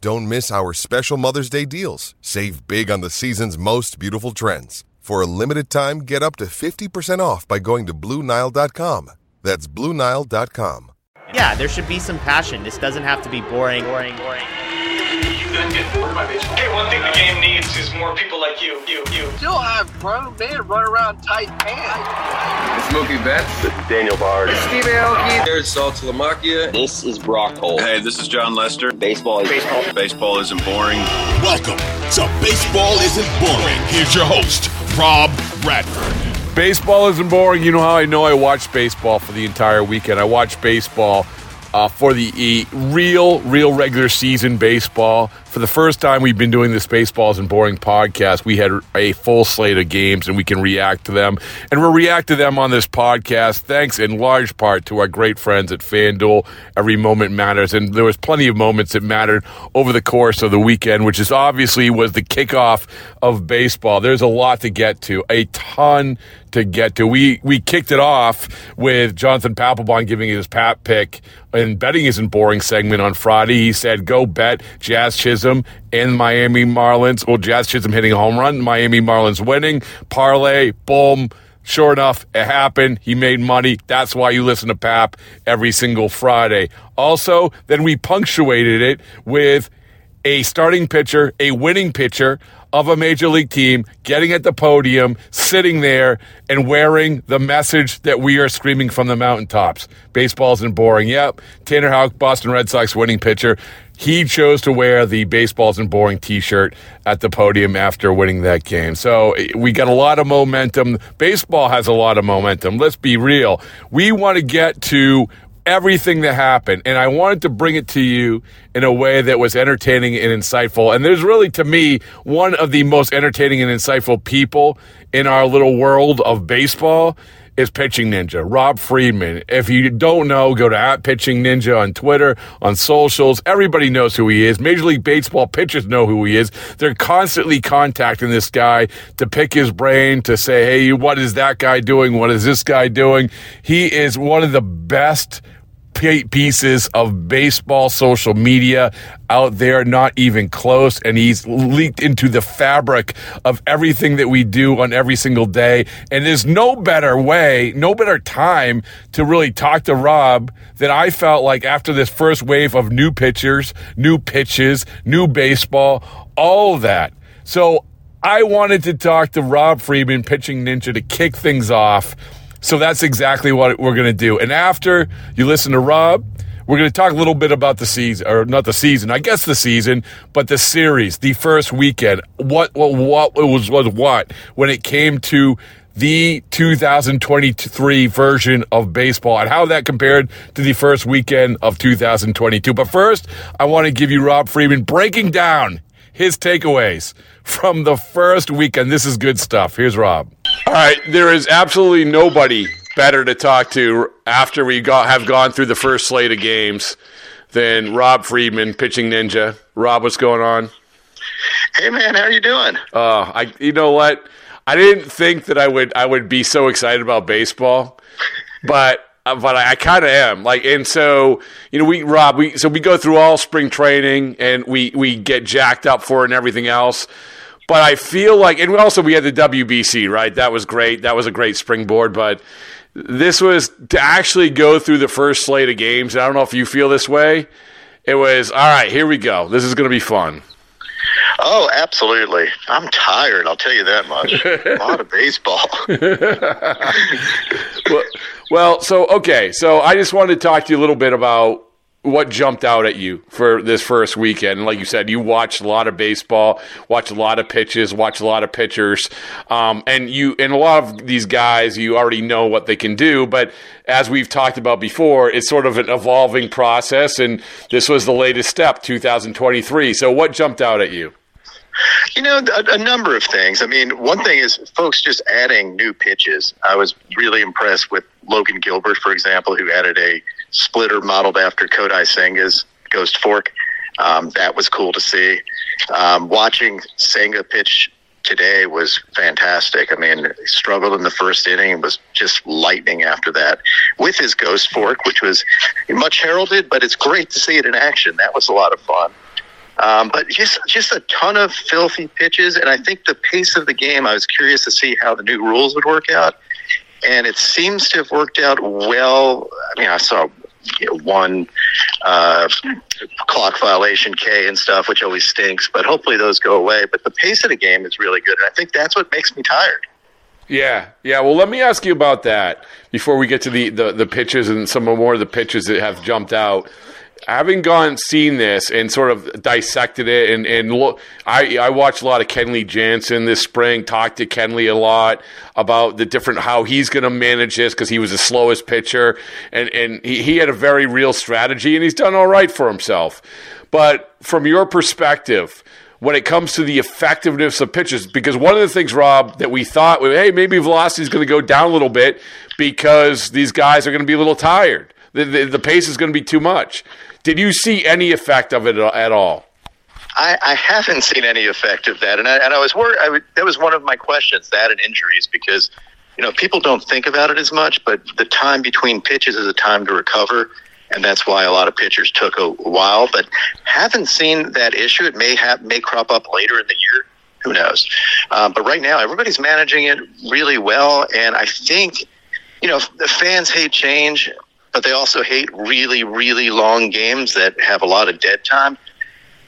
Don't miss our special Mother's Day deals. Save big on the season's most beautiful trends. For a limited time, get up to 50% off by going to Bluenile.com. That's Bluenile.com. Yeah, there should be some passion. This doesn't have to be boring, boring, boring. You couldn't get bored by baseball. Hey, one thing the game needs is more people like you, you, you. Still have grown men run around tight pants. It's Mookie Betts. This is Daniel Bard. Steve Aoki. There's Saltalamacchia. This is Brock Holt. Hey, this is Jon Lester. Baseball is baseball. Baseball isn't boring. Welcome to Baseball Isn't Boring. Here's your host, Rob Bradford. Baseball isn't boring. You know how I know I watched baseball for the entire weekend. I watched baseball uh, for the e- real, real regular season baseball. For the first time, we've been doing this Baseball Isn't Boring podcast. We had a full slate of games and we can react to them. And we'll react to them on this podcast, thanks in large part to our great friends at FanDuel. Every moment matters. And there was plenty of moments that mattered over the course of the weekend, which is obviously was the kickoff of baseball. There's a lot to get to, a ton to get to. We we kicked it off with Jonathan Papelbon giving his Pap pick and betting isn't boring segment on Friday. He said, "Go bet Jazz Chisholm and Miami Marlins." Well, Jazz Chisholm hitting a home run, Miami Marlins winning. Parlay, boom. Sure enough, it happened. He made money. That's why you listen to Pap every single Friday. Also, then we punctuated it with a starting pitcher, a winning pitcher of a major league team getting at the podium, sitting there, and wearing the message that we are screaming from the mountaintops. Baseball isn't boring. Yep. Tanner Houck, Boston Red Sox winning pitcher. He chose to wear the Baseball Isn't Boring t shirt at the podium after winning that game. So eh, we got a lot of momentum. Baseball has a lot of momentum. Let's be real. We want to get to everything that happened. And I wanted to bring it to you in a way that was entertaining and insightful. And there's really, to me, one of the most entertaining and insightful people in our little world of baseball is Pitching Ninja, Rob Friedman. If you don't know, go to at Pitching Ninja on Twitter, on socials. Everybody knows who he is. Major League Baseball pitchers know who he is. They're constantly contacting this guy to pick his brain, to say, hey, what is that guy doing? What is this guy doing? He is one of the best pieces of baseball social media out there, not even close. And he's leaked into the fabric of everything that we do on every single day. And there's no better way, no better time to really talk to Rob than I felt like after this first wave of new pitchers, new pitches, new baseball, all that. So I wanted to talk to Rob Friedman, pitching ninja, to kick things off so that's exactly what we're going to do. And after you listen to Rob, we're going to talk a little bit about the season, or not the season, I guess the season, but the series, the first weekend. What, what, what was, was what when it came to the 2023 version of baseball and how that compared to the first weekend of 2022. But first, I want to give you Rob Friedman breaking down his takeaways from the first weekend. This is good stuff. Here's Rob. All right, there is absolutely nobody better to talk to after we got, have gone through the first slate of games than Rob Friedman, pitching ninja. Rob, what's going on? Hey man, how are you doing? Uh, I you know what? I didn't think that I would I would be so excited about baseball, but uh, but I, I kind of am like, and so you know, we Rob, we so we go through all spring training and we we get jacked up for it and everything else. But I feel like, and also we had the WBC, right? That was great. That was a great springboard. But this was to actually go through the first slate of games. I don't know if you feel this way. It was all right. Here we go. This is going to be fun. Oh, absolutely. I'm tired. I'll tell you that much. a lot of baseball. well, well, so okay. So I just wanted to talk to you a little bit about what jumped out at you for this first weekend? Like you said, you watched a lot of baseball, watched a lot of pitches, watched a lot of pitchers, um, and you and a lot of these guys you already know what they can do. But as we've talked about before, it's sort of an evolving process, and this was the latest step, 2023. So, what jumped out at you? You know, a, a, number of things. I mean, one thing is folks just adding new pitches. I was really impressed with Logan Gilbert, for example, who added a splitter modeled after Kodai Senga's Ghost Fork. Um, that was cool to see. Um, watching Senga pitch today was fantastic. I mean, struggled in the first inning was just lightning after that with his Ghost Fork, which was much heralded, but it's great to see it in action. That was a lot of fun. Um, but just just a ton of filthy pitches, and I think the pace of the game. I was curious to see how the new rules would work out and it seems to have worked out well. I mean, I saw one uh, clock violation K and stuff, which always stinks, but hopefully those go away. But the pace of the game is really good, and I think that's what makes me tired. Yeah, yeah. Well, let me ask you about that before we get to the, the, the pitches and some more of the pitches that have jumped out having gone seen this and sort of dissected it and and look I I watched a lot of Kenley Jansen this spring talked to Kenley a lot about the different how he's going to manage this because he was the slowest pitcher. And and he, he had a very real strategy and he's done all right for himself. But from your perspective when it comes to the effectiveness of pitches because one of the things Rob that we thought hey maybe velocity is going to go down a little bit because these guys are going to be a little tired the, the, pace is going to be too much did you see any effect of it at all? I, I haven't seen any effect of that, and I, and I was worried. I that was one of my questions, that and injuries, because you know people don't think about it as much, but the time between pitches is a time to recover, and that's why a lot of pitchers took a while. But haven't seen that issue. It may have may crop up later in the year. Who knows? Um, but right now, everybody's managing it really well, and I think you know the fans hate change but they also hate really, really long games that have a lot of dead time.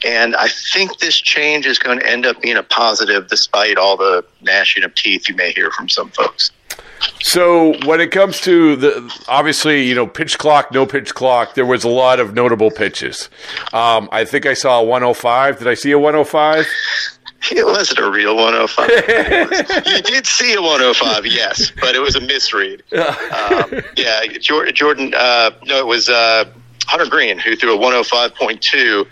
And I think this change is going to end up being a positive despite all the gnashing of teeth you may hear from some folks. So when it comes to the obviously, you know, pitch clock, no pitch clock, there was a lot of notable pitches. Um, I think I saw a 105. Did I see a 105? It wasn't a real 105. you did see a 105, yes, but it was a misread. Um, yeah, Jordan. Uh, no, it was uh, Hunter Greene who threw a 105.2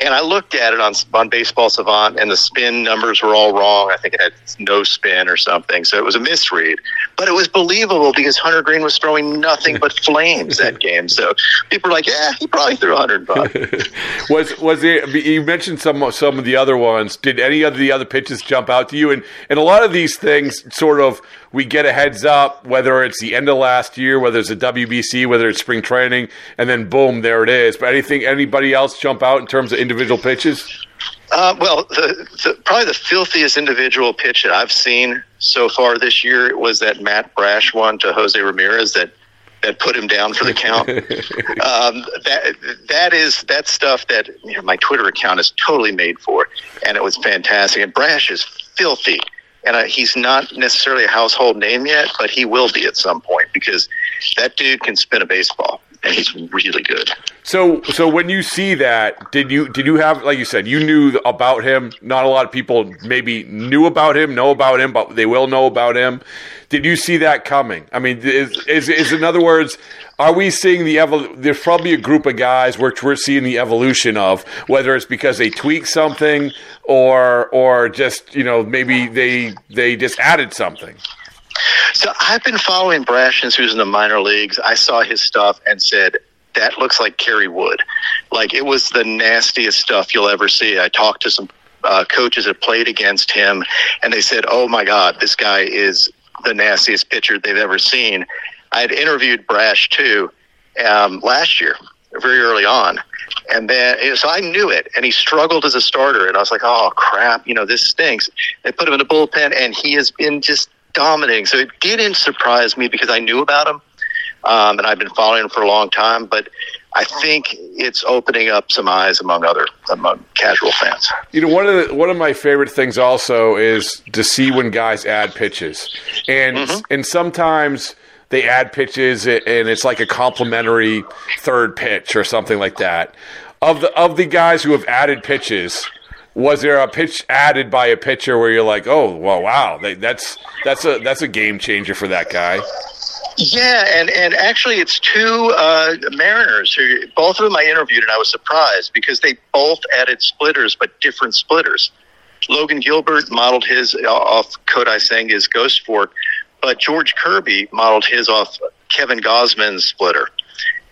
and I looked at it on on Baseball Savant, and the spin numbers were all wrong. I think it had no spin or something, so it was a misread. But it was believable because Hunter Greene was throwing nothing but flames that game. So people were like, "Yeah, he probably threw 105." was was it? You mentioned some some of the other ones. Did any of the other pitches jump out to you? And and a lot of these things sort of we get a heads up, whether it's the end of last year, whether it's a WBC, whether it's spring training, and then boom, there it is. But anything, anybody else jump out in terms of individual pitches? Uh, well, the, the, probably the filthiest individual pitch that I've seen so far this year was that Matt Brash one to Jose Ramirez that that put him down for the count. um, that that is that stuff that you know, my Twitter account is totally made for, and it was fantastic. And Brash is filthy and uh, he's not necessarily a household name yet, but he will be at some point because that dude can spin a baseball and he's really good. So, so when you see that, did you did you have like you said you knew about him? Not a lot of people maybe knew about him, know about him, but they will know about him. Did you see that coming? I mean, is is, is in other words, are we seeing the evol- There's probably a group of guys which we're seeing the evolution of, whether it's because they tweaked something or or just you know maybe they they just added something. So I've been following Brash since he was in the minor leagues. I saw his stuff and said that looks like Kerry Wood. Like it was the nastiest stuff you'll ever see. I talked to some uh, coaches that played against him, and they said, "Oh my God, this guy is the nastiest pitcher they've ever seen. I had interviewed Brash too um, last year, very early on, and then so I knew it, and he struggled as a starter, and I was like, oh crap, you know this stinks. They put him in the bullpen, and he has been just dominating. So it didn't surprise me because I knew about him, um, and I've been following him for a long time, but. I think it's opening up some eyes among other among casual fans. You know, one of the, one of my favorite things also is to see when guys add pitches, and mm-hmm. and sometimes they add pitches and it's like a complementary third pitch or something like that. Of the of the guys who have added pitches, was there a pitch added by a pitcher where you're like, oh, well, wow, that's that's a that's a game changer for that guy? Yeah, and, and actually, it's two uh, Mariners who both of them I interviewed, and I was surprised because they both added splitters, but different splitters. Logan Gilbert modeled his off Kodai Senga's Ghost Fork, but George Kirby modeled his off Kevin Gausman's splitter,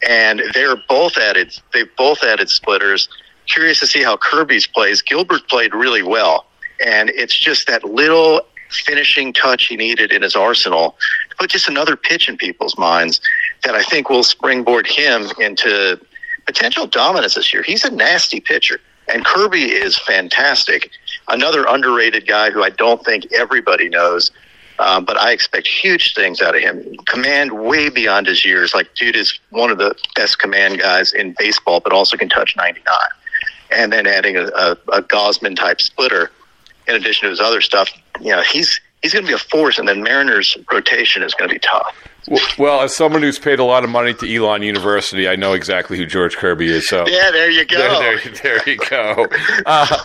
and they're both added. They both added splitters. Curious to see how Kirby's plays. Gilbert played really well, and it's just that little finishing touch he needed in his arsenal to put just another pitch in people's minds that I think will springboard him into potential dominance this year. He's a nasty pitcher, and Kirby is fantastic. Another underrated guy who I don't think everybody knows, um, but I expect huge things out of him. Command way beyond his years. Like, dude is one of the best command guys in baseball, but also can touch 99. And then adding a, a, a Gausman type splitter in addition to his other stuff, you know, he's he's going to be a force, and then Mariners' rotation is going to be tough. Well, as someone who's paid a lot of money to Elon University, I know exactly who George Kirby is. So yeah, there you go. There, there, there you go. Uh,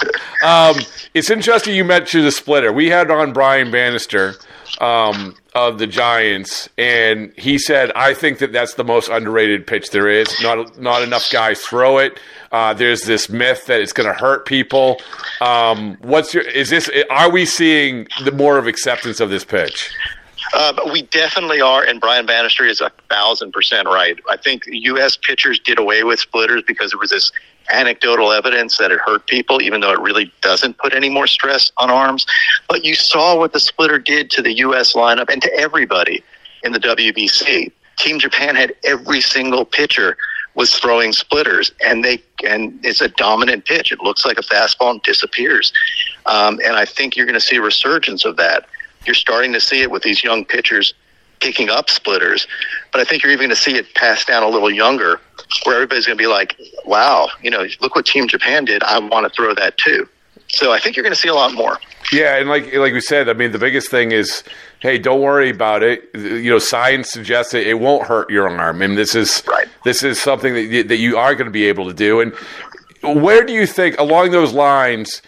um, it's interesting you mentioned the splitter. We had on Brian Bannister um, of the Giants, and he said, "I think that that's the most underrated pitch there is. Not not enough guys throw it. Uh, there's this myth that it's going to hurt people. Um, what's your? Is this? Are we seeing the more of acceptance of this pitch?" Uh, but we definitely are, and Brian Bannister is a thousand percent right. I think U.S. pitchers did away with splitters because there was this anecdotal evidence that it hurt people, even though it really doesn't put any more stress on arms. But you saw what the splitter did to the U.S. lineup and to everybody in the WBC. Team Japan had every single pitcher was throwing splitters, and they and it's a dominant pitch. It looks like a fastball and disappears. Um, and I think you're going to see a resurgence of that. You're starting to see it with these young pitchers picking up splitters, but I think you're even going to see it passed down a little younger, where everybody's going to be like, "Wow, you know, look what Team Japan did. I want to throw that too." So I think you're going to see a lot more. Yeah, and like like we said, I mean, the biggest thing is, hey, don't worry about it. You know, science suggests that it won't hurt your arm, and this is right. this is something that you, that you are going to be able to do. And where do you think along those lines?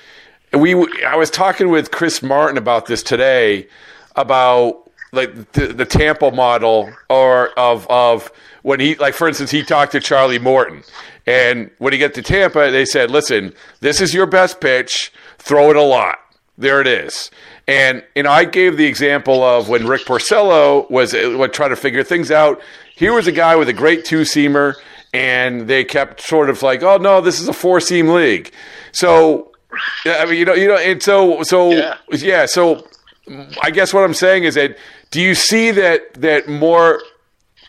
We I was talking with Chris Martin about this today about like the, the Tampa model or of of when he like for instance he talked to Charlie Morton. And when he got to Tampa they said listen this is your best pitch. Throw it a lot. There it is. And and I gave the example of when Rick Porcello was uh, trying to figure things out. Here was a guy with a great two seamer and they kept sort of like oh no this is a four seam league. So I mean you know you know and so so yeah, yeah so I guess what I'm saying is that do you see that that more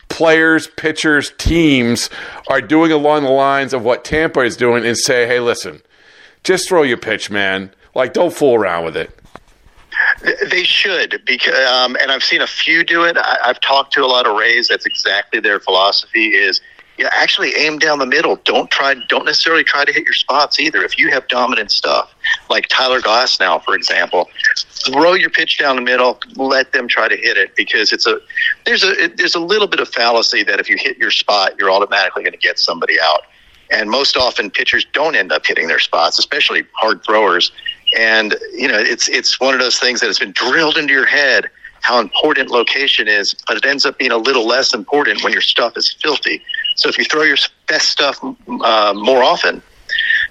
players, pitchers, teams are doing along the lines of what Tampa is doing and say, hey, listen, just throw your pitch, man. Like, don't fool around with it. They should, because, um, and I've seen a few do it. I, I've talked to a lot of Rays. That's exactly their philosophy. Is yeah, actually aim down the middle. Don't try. Don't necessarily try to hit your spots either. If you have dominant stuff, like Tyler Glasnow, for example, throw your pitch down the middle. Let them try to hit it because it's a there's a there's a little bit of fallacy that if you hit your spot, you're automatically going to get somebody out. And most often, pitchers don't end up hitting their spots, especially hard throwers. And you know, it's it's one of those things that has been drilled into your head how important location is, but it ends up being a little less important when your stuff is filthy. So if you throw your best stuff uh, more often,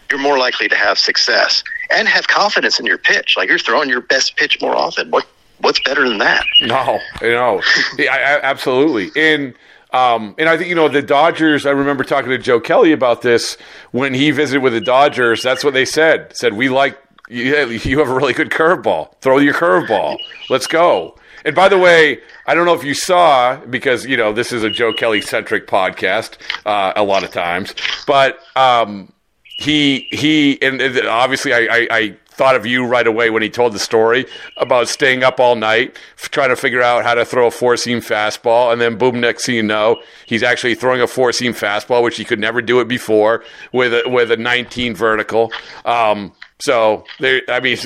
you're more likely to have success and have confidence in your pitch. Like you're throwing your best pitch more often. What what's better than that? No, know, yeah, absolutely. And um, and I think you know the Dodgers. I remember talking to Joe Kelly about this when he visited with the Dodgers. That's what they said. Said we like. You have a really good curveball. Throw your curveball. Let's go. And by the way, I don't know if you saw because you know this is a Joe Kelly centric podcast uh, a lot of times, but um, he he and obviously I, I, I thought of you right away when he told the story about staying up all night trying to figure out how to throw a four seam fastball. And then, boom, next thing you know, he's actually throwing a four seam fastball, which he could never do it before with a, with a 19 vertical. Um, so, they, I mean,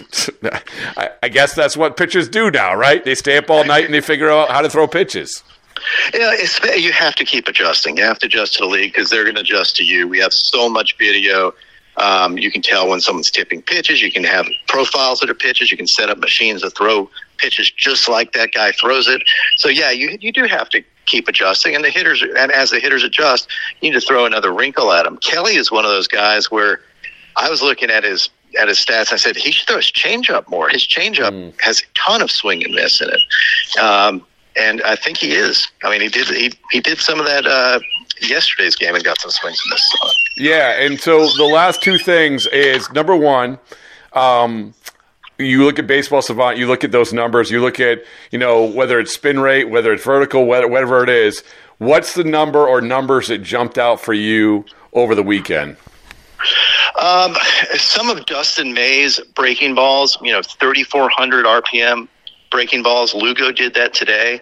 I, I guess that's what pitchers do now, right? They stay up all night and they figure out how to throw pitches. Yeah, you have to keep adjusting. You have to adjust to the league because they're going to adjust to you. We have so much video um, you can tell when someone's tipping pitches. You can have profiles that are pitches. You can set up machines to throw pitches just like that guy throws it. So yeah, you you do have to keep adjusting, and the hitters and as the hitters adjust, you need to throw another wrinkle at them. Kelly is one of those guys where I was looking at his at his stats. I said he should throw his changeup more. His changeup mm. has a ton of swing and miss in it. Um, and I think he is. I mean, he did he, he did some of that uh, yesterday's game and got some swings in this. Yeah, and so the last two things is number one. Um, you look at baseball savant, you look at those numbers, you look at you know whether it's spin rate, whether it's vertical, whatever it is. What's the number or numbers that jumped out for you over the weekend? Um, some of Dustin May's breaking balls, you know, 3,400 RPM breaking balls. Lugo did that today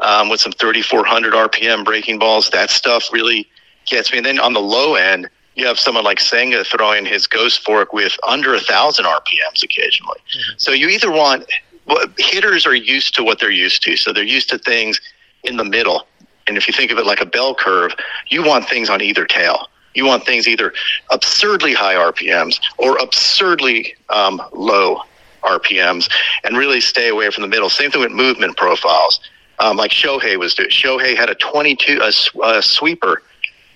um, with some 3,400 RPM breaking balls. That stuff really gets me. And then on the low end, you have someone like Senga throwing his ghost fork with under a thousand RPMs occasionally. Mm-hmm. So you either want well, hitters are used to what they're used to, so they're used to things in the middle. And if you think of it like a bell curve, you want things on either tail. You want things either absurdly high RPMs or absurdly um, low RPMs, and really stay away from the middle. Same thing with movement profiles um, like Shohei was doing. Shohei had a 22 a, a sweeper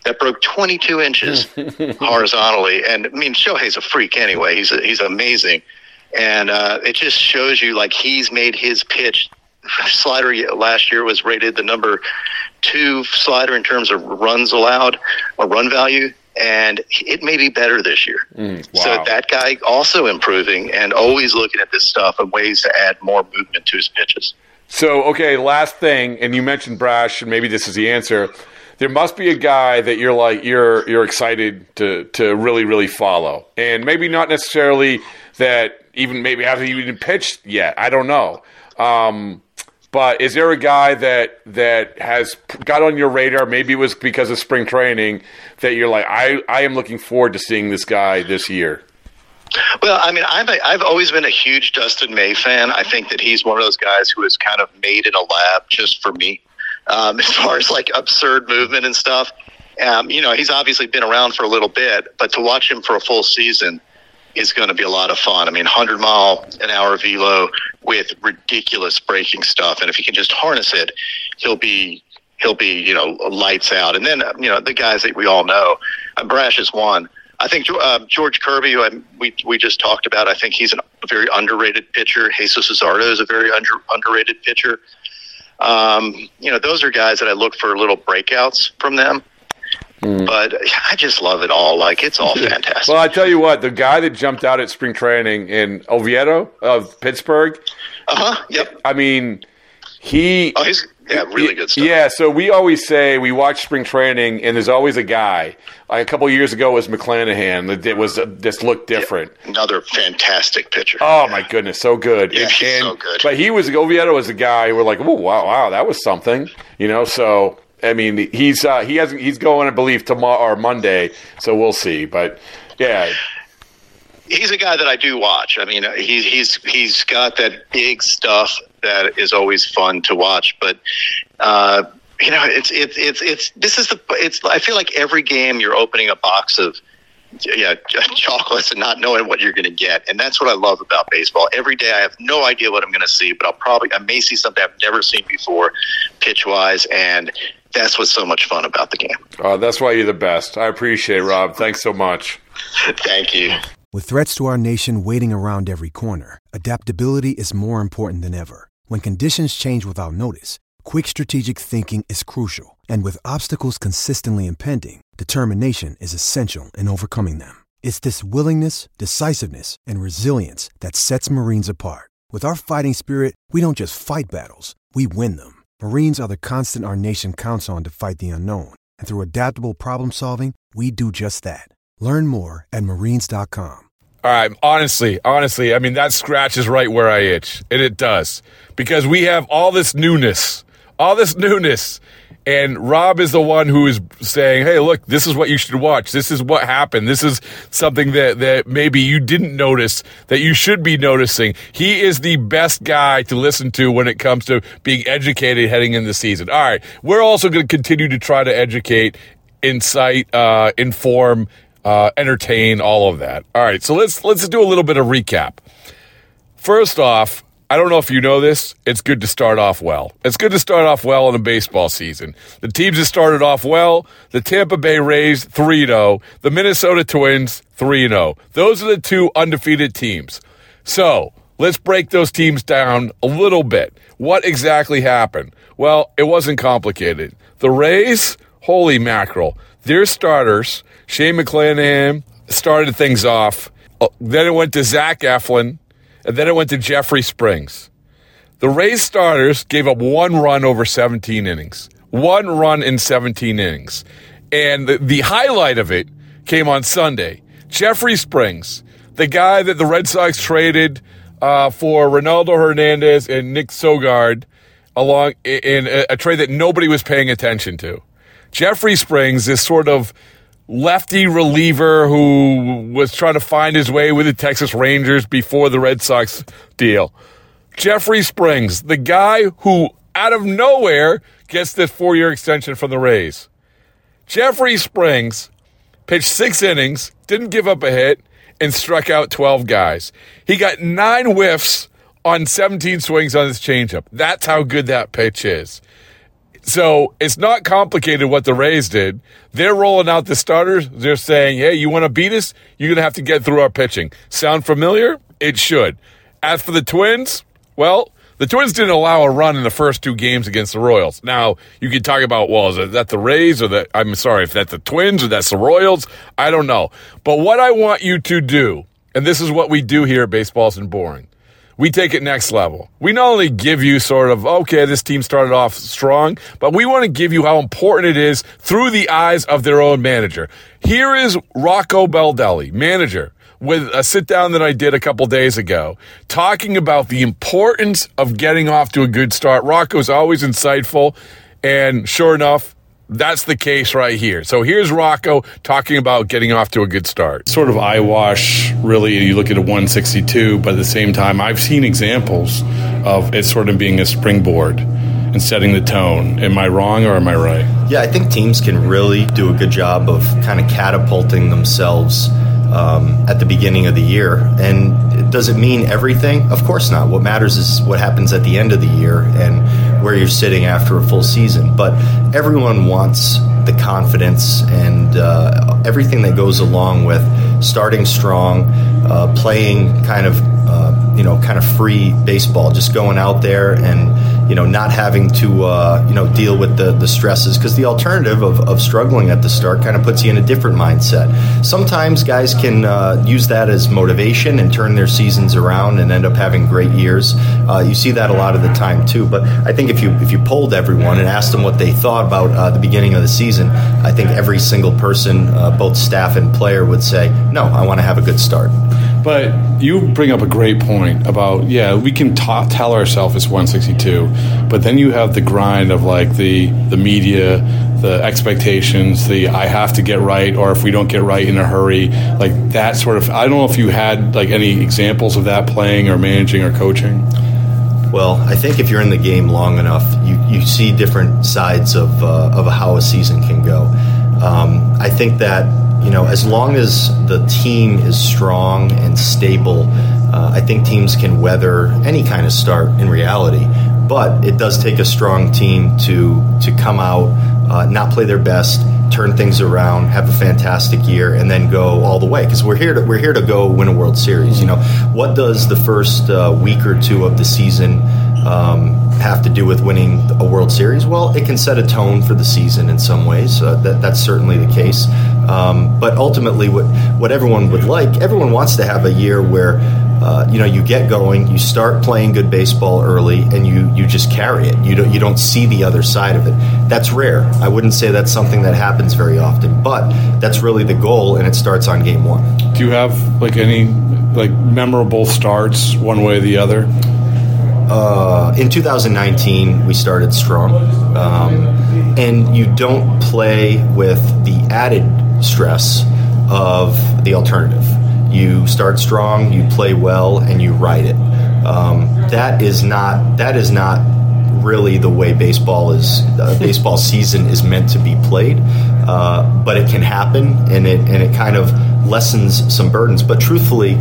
that broke 22 inches horizontally, and I mean Shohei's a freak anyway. He's a, he's amazing, and uh, it just shows you like he's made his pitch. Slider last year was rated the number two slider in terms of runs allowed or run value and it may be better this year. Mm, wow. So that guy also improving and always looking at this stuff and ways to add more movement to his pitches. So, okay, last thing, and you mentioned Brash, and maybe this is the answer. There must be a guy that you're like you're you're excited to to really really follow, and maybe not necessarily that even maybe hasn't even pitched yet. I don't know. Um, but is there a guy that that has got on your radar? Maybe it was because of spring training that you're like, I I am looking forward to seeing this guy this year. Well, I mean, I've I've always been a huge Dustin May fan. I think that he's one of those guys who is kind of made in a lab just for me, um, as far as like absurd movement and stuff. Um, you know, he's obviously been around for a little bit, but to watch him for a full season is going to be a lot of fun. I mean, 100 mile an hour velo with ridiculous breaking stuff, and if he can just harness it, he'll be he'll be you know lights out. And then you know the guys that we all know, uh, Brash is one. I think uh, George Kirby, who I, we we just talked about, I think he's an, a very underrated pitcher. Jesus Luzardo is a very under, underrated pitcher. Um, you know, those are guys that I look for little breakouts from them. Mm. But I just love it all. Like it's all fantastic. well, I tell you what, the guy that jumped out at spring training in Oviedo of Pittsburgh. Uh huh. Yep. I mean, he. Oh, he's yeah, really good stuff. Yeah, so we always say we watch spring training, and there's always a guy. Like a couple years ago, it was McClanahan. That was uh, just looked different. Yeah, another fantastic pitcher. Oh yeah. my goodness, so good. Yeah, and, he's and, so good. But he was Oviedo was a guy. We're like, oh wow, wow, that was something. You know, so I mean, he's uh, he hasn't he's going, I believe, tomorrow or Monday. So we'll see. But yeah, he's a guy that I do watch. I mean, he's he's he's got that big stuff that is always fun to watch. But uh, you know, it's it's it's it's this is the it's. I feel like every game you're opening a box of yeah chocolates and not knowing what you're going to get, and that's what I love about baseball. Every day I have no idea what I'm going to see, but I'll probably I may see something I've never seen before, pitch wise, and that's what's so much fun about the game. Uh, that's why you're the best. I appreciate it, Rob. Thanks so much. Thank you. With threats to our nation waiting around every corner, adaptability is more important than ever. When conditions change without notice, quick strategic thinking is crucial. And with obstacles consistently impending, determination is essential in overcoming them. It's this willingness, decisiveness, and resilience that sets Marines apart. With our fighting spirit, we don't just fight battles, we win them. Marines are the constant our nation counts on to fight the unknown. And through adaptable problem solving, we do just that. Learn more at marines.com. All right, honestly, honestly, I mean, that scratches right where I itch. And it does. Because we have all this newness, all this newness. And Rob is the one who is saying, hey, look, this is what you should watch. This is what happened. This is something that, that maybe you didn't notice that you should be noticing. He is the best guy to listen to when it comes to being educated heading in the season. All right. We're also going to continue to try to educate, incite, uh, inform, uh, entertain, all of that. All right. So let's, let's do a little bit of recap. First off, I don't know if you know this. It's good to start off well. It's good to start off well in a baseball season. The teams that started off well, the Tampa Bay Rays 3 0, the Minnesota Twins 3 0. Those are the two undefeated teams. So let's break those teams down a little bit. What exactly happened? Well, it wasn't complicated. The Rays, holy mackerel, their starters, Shane McClanahan, started things off. Uh, then it went to Zach Eflin and then it went to Jeffrey Springs. The Rays starters gave up one run over 17 innings. One run in 17 innings. And the, the highlight of it came on Sunday. Jeffrey Springs, the guy that the Red Sox traded uh, for Ronaldo Hernandez and Nick Sogard along in a, a trade that nobody was paying attention to. Jeffrey Springs, is sort of lefty reliever who was trying to find his way with the Texas Rangers before the Red Sox deal. Jeffrey Springs, the guy who out of nowhere gets this four year extension from the Rays. Jeffrey Springs pitched six innings, didn't give up a hit, and struck out 12 guys. He got nine whiffs on 17 swings on his changeup. That's how good that pitch is. So it's not complicated what the Rays did. They're rolling out the starters. They're saying, hey, you want to beat us? You're going to have to get through our pitching. Sound familiar? It should. As for the Twins, well, the Twins didn't allow a run in the first two games against the Royals. Now, you can talk about, well, is that the Rays or the, I'm sorry, if that's the Twins or that's the Royals, I don't know. But what I want you to do, and this is what we do here at Baseball Isn't Boring, we take it next level. We not only give you sort of, okay, this team started off strong, but we want to give you how important it is through the eyes of their own manager. Here is Rocco Baldelli, manager, with a sit down that I did a couple days ago, talking about the importance of getting off to a good start. Rocco's always insightful, and sure enough, that's the case right here. So here's Rocco talking about getting off to a good start. Sort of eyewash, really. You look at a 162, but at the same time, I've seen examples of it sort of being a springboard and setting the tone. Am I wrong or am I right? Yeah, I think teams can really do a good job of kind of catapulting themselves um, at the beginning of the year. And does it mean everything? Of course not. What matters is what happens at the end of the year and where you're sitting after a full season. But everyone wants the confidence and uh, everything that goes along with starting strong, uh, playing kind of you know kind of free baseball, just going out there and you know not having to uh, you know deal with the the stresses because the alternative of, of struggling at the start kind of puts you in a different mindset. Sometimes guys can uh, use that as motivation and turn their seasons around and end up having great years. Uh, you see that a lot of the time too. But I think if you if you polled everyone and asked them what they thought about uh, the beginning of the season, I think every single person, both staff and player, would say, "No, I want to have a good start." But you bring up a great point about yeah, we can ta- tell ourselves it's 162, but then you have the grind of like the the media, the expectations, the I have to get right, or if we don't get right in a hurry, like that sort of. I don't know if you had like any examples of that playing or managing or coaching. Well, I think if you're in the game long enough, you, you see different sides of uh, of how a season can go. Um, I think that you know, as long as the team is strong and stable, uh, I think teams can weather any kind of start in reality. But it does take a strong team to to come out, uh, not play their best, turn things around, have a fantastic year, and then go all the way. Because we're here to we're here to go win a World Series. You know, what does the first uh, week or two of the season um, have to do with winning a World Series? Well, it can set a tone for the season in some ways. Uh, that, that's certainly the case. Um, but ultimately, what what everyone would like, everyone wants to have a year where uh, you know you get going, you start playing good baseball early, and you you just carry it. You don't you don't see the other side of it. That's rare. I wouldn't say that's something that happens very often, but that's really the goal, and it starts on game one. Do you have like any like memorable starts one way or the other? Uh, in 2019, we started strong, um, and you don't play with the added stress of the alternative. You start strong, you play well, and you ride it. Um, that is not that is not really the way baseball is. Uh, baseball season is meant to be played, uh, but it can happen, and it and it kind of lessens some burdens. But truthfully.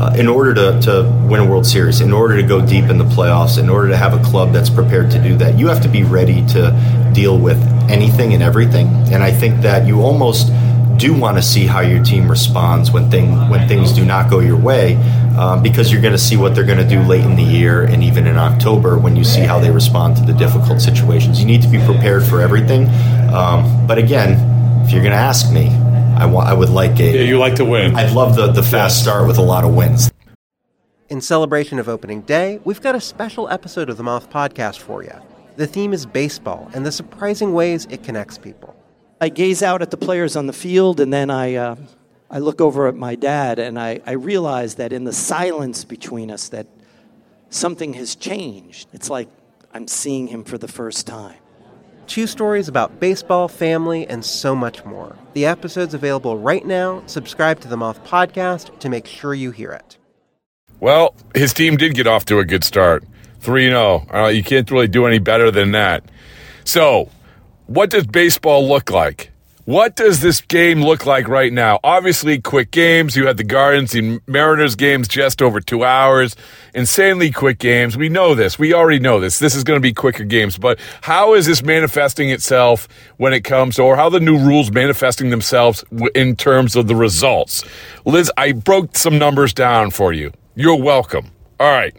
Uh, in order to, to win a World Series, in order to go deep in the playoffs, in order to have a club that's prepared to do that, you have to be ready to deal with anything and everything. And I think that you almost do want to see how your team responds when thing when things do not go your way, um, because you're going to see what they're going to do late in the year and even in October when you see how they respond to the difficult situations. You need to be prepared for everything. Um, but again, if you're going to ask me, I, wa- I would like a. Yeah, you like to win. I'd love the, the fast start with a lot of wins. In celebration of opening day, we've got a special episode of the Moth Podcast for you. The theme is baseball and the surprising ways it connects people. I gaze out at the players on the field, and then I, uh, I look over at my dad, and I, I realize that in the silence between us, that something has changed. It's like I'm seeing him for the first time. Two stories about baseball, family, and so much more. The episode's available right now. Subscribe to the Moth Podcast to make sure you hear it. Well, his team did get off to a good start. 3 0. Uh, you can't really do any better than that. So, what does baseball look like? What does this game look like right now? Obviously, quick games. You had the Guardians and Mariners games just over two hours. Insanely quick games. We know this. We already know this. This is going to be quicker games. But how is this manifesting itself when it comes, or how the new rules manifesting themselves in terms of the results? Liz, I broke some numbers down for you. You're welcome. All right.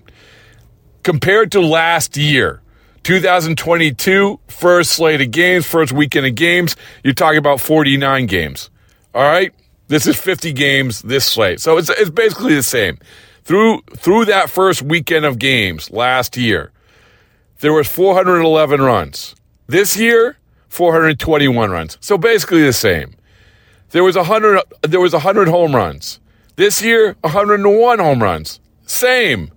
Compared to last year, 2022, first slate of games, first weekend of games, you're talking about 49 games. All right? This is 50 games this slate. So it's, it's basically the same. Through, through that first weekend of games last year, there was 411 runs. This year, 421 runs. So basically the same. There was 100, there was 100 home runs. This year, 101 home runs. Same.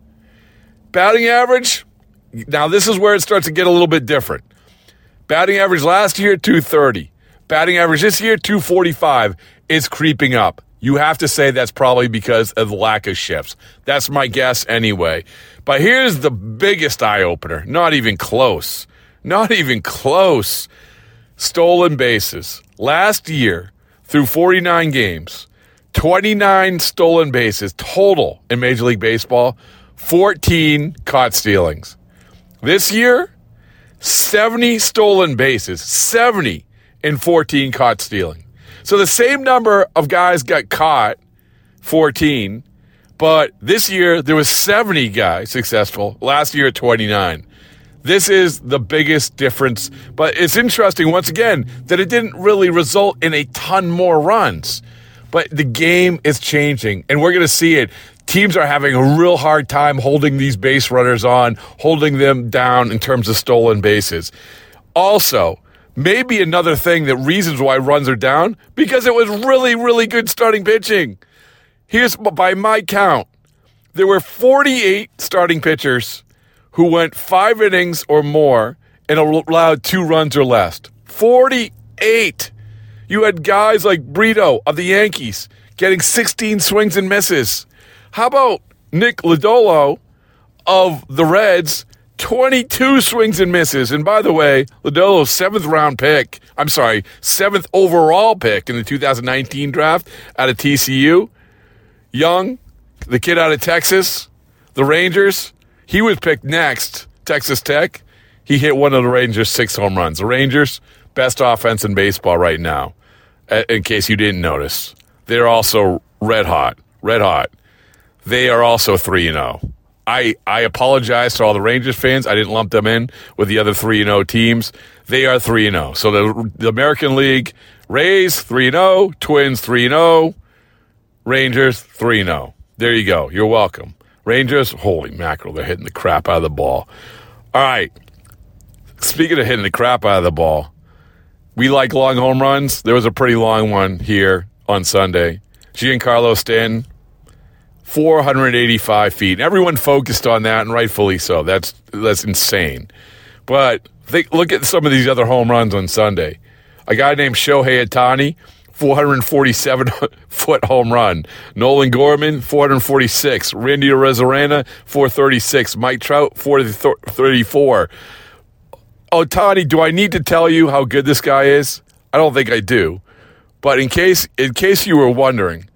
Batting average, now, this is where it starts to get a little bit different. Batting average last year, 230. Batting average this year, 245. It's creeping up. You have to say that's probably because of the lack of shifts. That's my guess anyway. But here's the biggest eye opener. Not even close. Not even close. Stolen bases. Last year, through 49 games, 29 stolen bases total in Major League Baseball, 14 caught stealings. This year, 70 stolen bases, 70 in 14 caught stealing. So the same number of guys got caught, 14, but this year there was 70 guys successful. Last year, 29. This is the biggest difference, but it's interesting once again that it didn't really result in a ton more runs. But the game is changing, and we're going to see it teams are having a real hard time holding these base runners on, holding them down in terms of stolen bases. Also, maybe another thing that reasons why runs are down because it was really, really good starting pitching. Here's by my count, there were 48 starting pitchers who went five innings or more and allowed two runs or less. 48. You had guys like Brito of the Yankees getting 16 swings and misses. How about Nick Lodolo of the Reds? 22 swings and misses. And by the way, Lodolo's seventh round pick, I'm sorry, seventh overall pick in the 2019 draft out of TCU. Jung, the kid out of Texas, the Rangers, he was picked next, Texas Tech. He hit one of the Rangers' six home runs. The Rangers, best offense in baseball right now, in case you didn't notice. They're also red hot, red hot. They are also 3 and 0. I I apologize to all the Rangers fans. I didn't lump them in with the other three and zero teams. They are three and zero. So the the American League Rays three and zero, Twins three and zero, Rangers three and zero. There you go. You're welcome. Rangers, holy mackerel, they're hitting the crap out of the ball. All right. Speaking of hitting the crap out of the ball, we like long home runs. There was a pretty long one here on Sunday. Giancarlo Stanton, 485 feet. Everyone focused on that, and rightfully so. That's that's insane. But think, look at some of these other home runs on Sunday. A guy named Shohei Ohtani, 447 foot home run. Nolan Gorman, 446. Randy Arozarena, 436. Mike Trout, 434. Ohtani, do I need to tell you how good this guy is? I don't think I do. But in case in case you were wondering,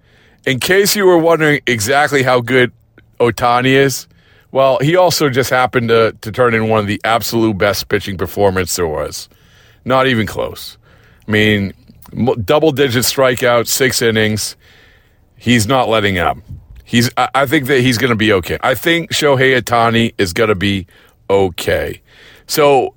in case you were wondering exactly how good Ohtani is, well, he also just happened to, to turn in one of the absolute best pitching performances there was. Not even close. I mean, double digit strikeouts, six innings. He's not letting up. He's. I think that he's going to be okay. I think Shohei Ohtani is going to be okay. So,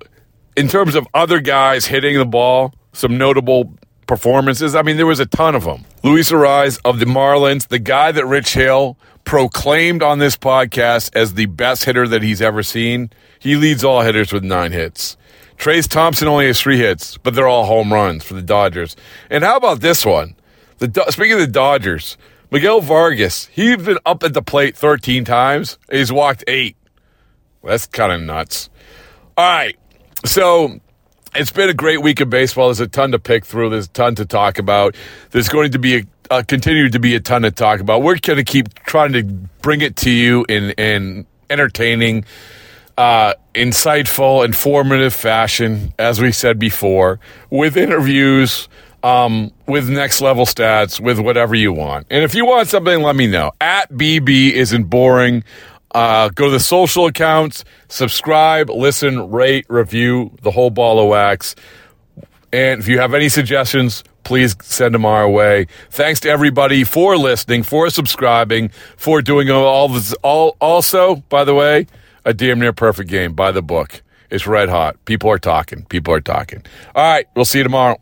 in terms of other guys hitting the ball, some notable performances. I mean, there was a ton of them. Luis Arraez of the Marlins, the guy that Rich Hill proclaimed on this podcast as the best hitter that he's ever seen. He leads all hitters with nine hits. Trayce Thompson only has three hits, but they're all home runs for the Dodgers. And how about this one? The speaking of the Dodgers, Miguel Vargas, he's been up at the plate 13 times. He's walked eight. Well, that's kind of nuts. All right. So it's been a great week of baseball. There's a ton to pick through. There's a ton to talk about. There's going to be a uh, continue to be a ton to talk about. We're going to keep trying to bring it to you in in entertaining uh, insightful, informative fashion, as we said before, with interviews, um, with next level stats, with whatever you want. And if you want something, let me know. At BB isn't boring. Uh, go to the social accounts, subscribe, listen, rate, review the whole ball of wax. And if you have any suggestions, please send them our way. Thanks to everybody for listening, for subscribing, for doing all this. All also, by the way, a damn near perfect game by the book. It's red hot. People are talking. People are talking. All right. We'll see you tomorrow.